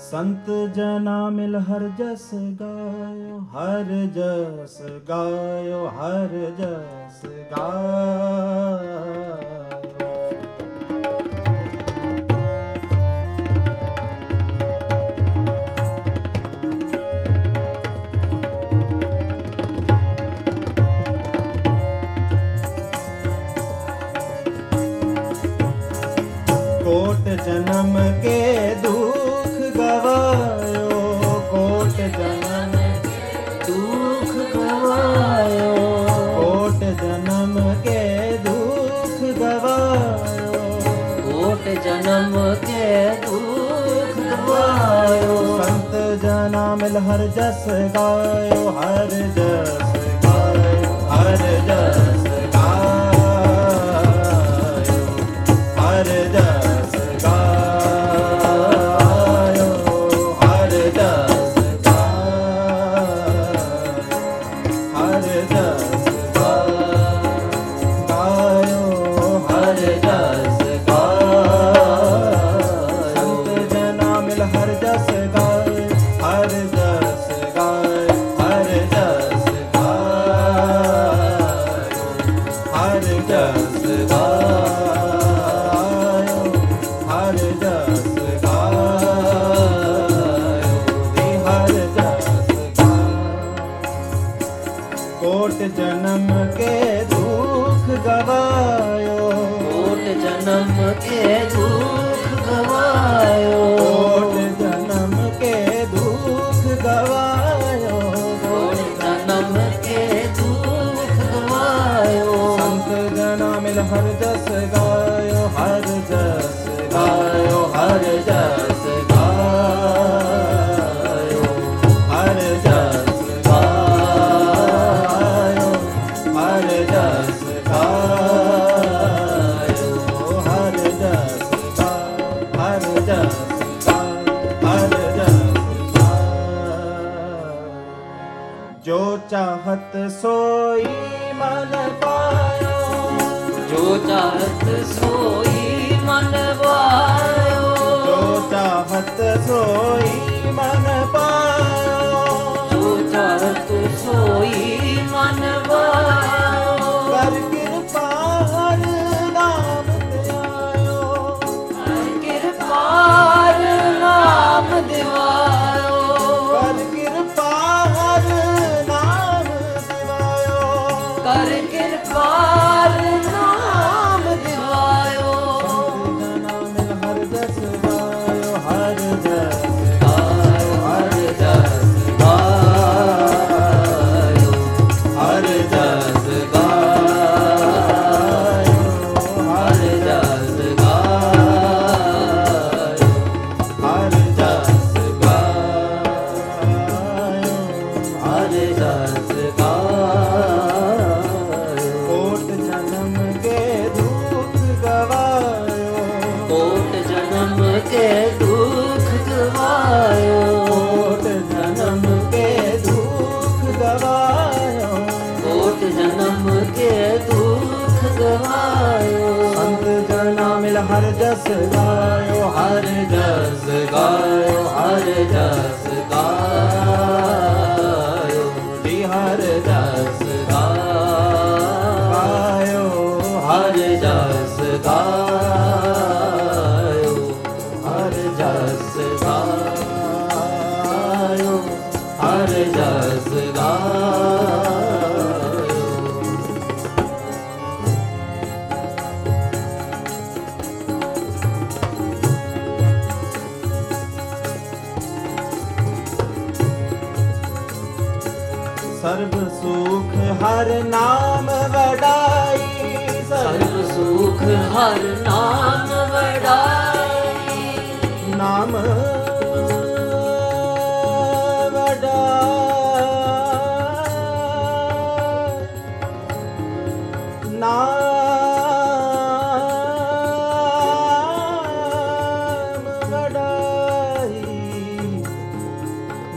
ਸੰਤ ਜਨਾ ਮਿਲ ਹਰ ਜਸ ਗਾਇਓ ਹਰ ਜਸ ਗਾਇਓ ਹਰ ਜਸ ਗਾਇਓ। ਮਿਲ ਹਰ ਜਸ ਗਾਇਓ ਹਰ ਜਸ ਗਾਇਓ ਹਰ ਜਸ ਗਾਇਓ ਹਰ जनम के दुख गवायो। कोट जनम के दुख ਚਾਹਤ ਸੋਈ ਮਨ ਪਾਇਓ ਜੋ ਚਾਹਤ ਸੋਈ ਮਨ ਵਾਇਓ ਜੋ ਚਾਹਤ ਸੋਈ ਮਨ ਪਾਇਓ ਜੋ ਚਾਹਤ ਸੋਈ ਮਨ ਵਾਇਓ ਕਰ ਕਿਰਪਾ ਹਰ ਨਾਮ ਤੇ ਆਇਓ। ਕਿਰਪਾਲ ਨਾਮ ਦਿਵਾਇਓ ਕੋਟ ਜਨਮ ਕੇ ਦੁਖ ਗਵਾਇਓ। ਕੋਟ ਜਨਮ ਕੇ ਦੁਖ ਗਵਾਇਓ। ਸੰਤ ਜਨਾ ਮਿਲ ਹਰ ਜਸ ਗਾਇਓ। ਹਰ ਜਸ ਗਾਇਓ ਹਰ ਜਸ ਗਾਇਓ। ਹਰ ਜਸ ਗਾਇਓ ਸਰਬ ਸੁਖ ਹਰ ਨਾਮ ਵਡਾਈ ਸਰਬ ਸੁਖ ਹਰ ਨਾਮ ਵਡਾਈ ਨਾਮ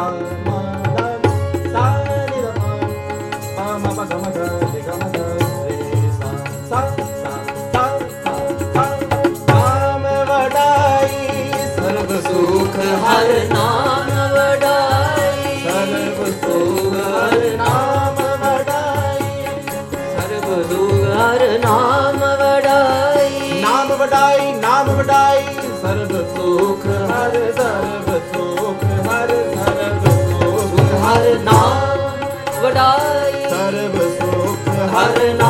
Bye. ਹਰ ਨਾਮ ਵਡਾਈ। ਸਰਬ ਸੁਖ ਹਰ ਨਾਮ।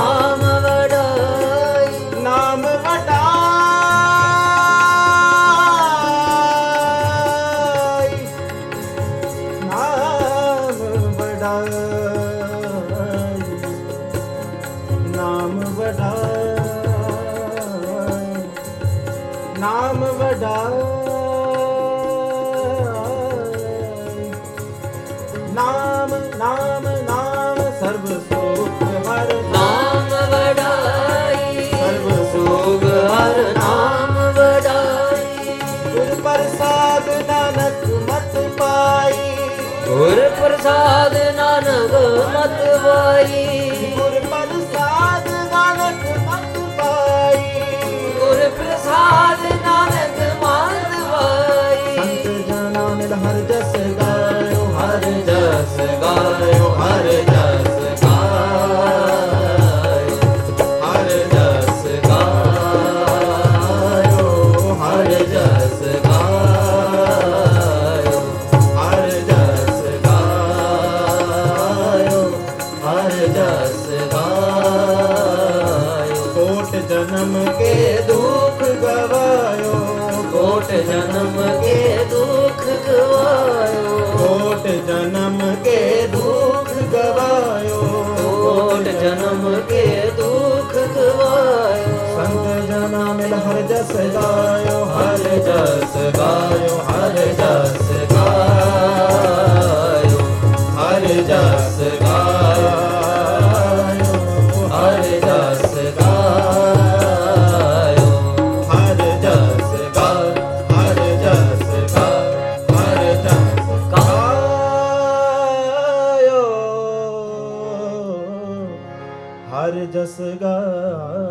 ਗੁਰ ਪ੍ਰਸਾਦ ਨਾਨਕ ਮਤ ਵਾਈ ਗੁਰ ਪ੍ਰਸਾਦ ਨਾਨਕ ਮਤ ਵਾਈ ਗੁਰ ਪ੍ਰਸਾਦ ਨਾਨਕ ਮਤ ਵਾਈ ਸੰਤ ਜਨਾਂ ਮਿਲ ਹਰ ਜਸ ਗਾਇਓ ਹਰ ਜਸ ਗਾਇਓ ਹਰ ਜਸ गायो हर जस गायो हर जस गायो हर जस गायो हर जस गायो हर जस गायो हर जस गायो हर जस गायो हर जस गायो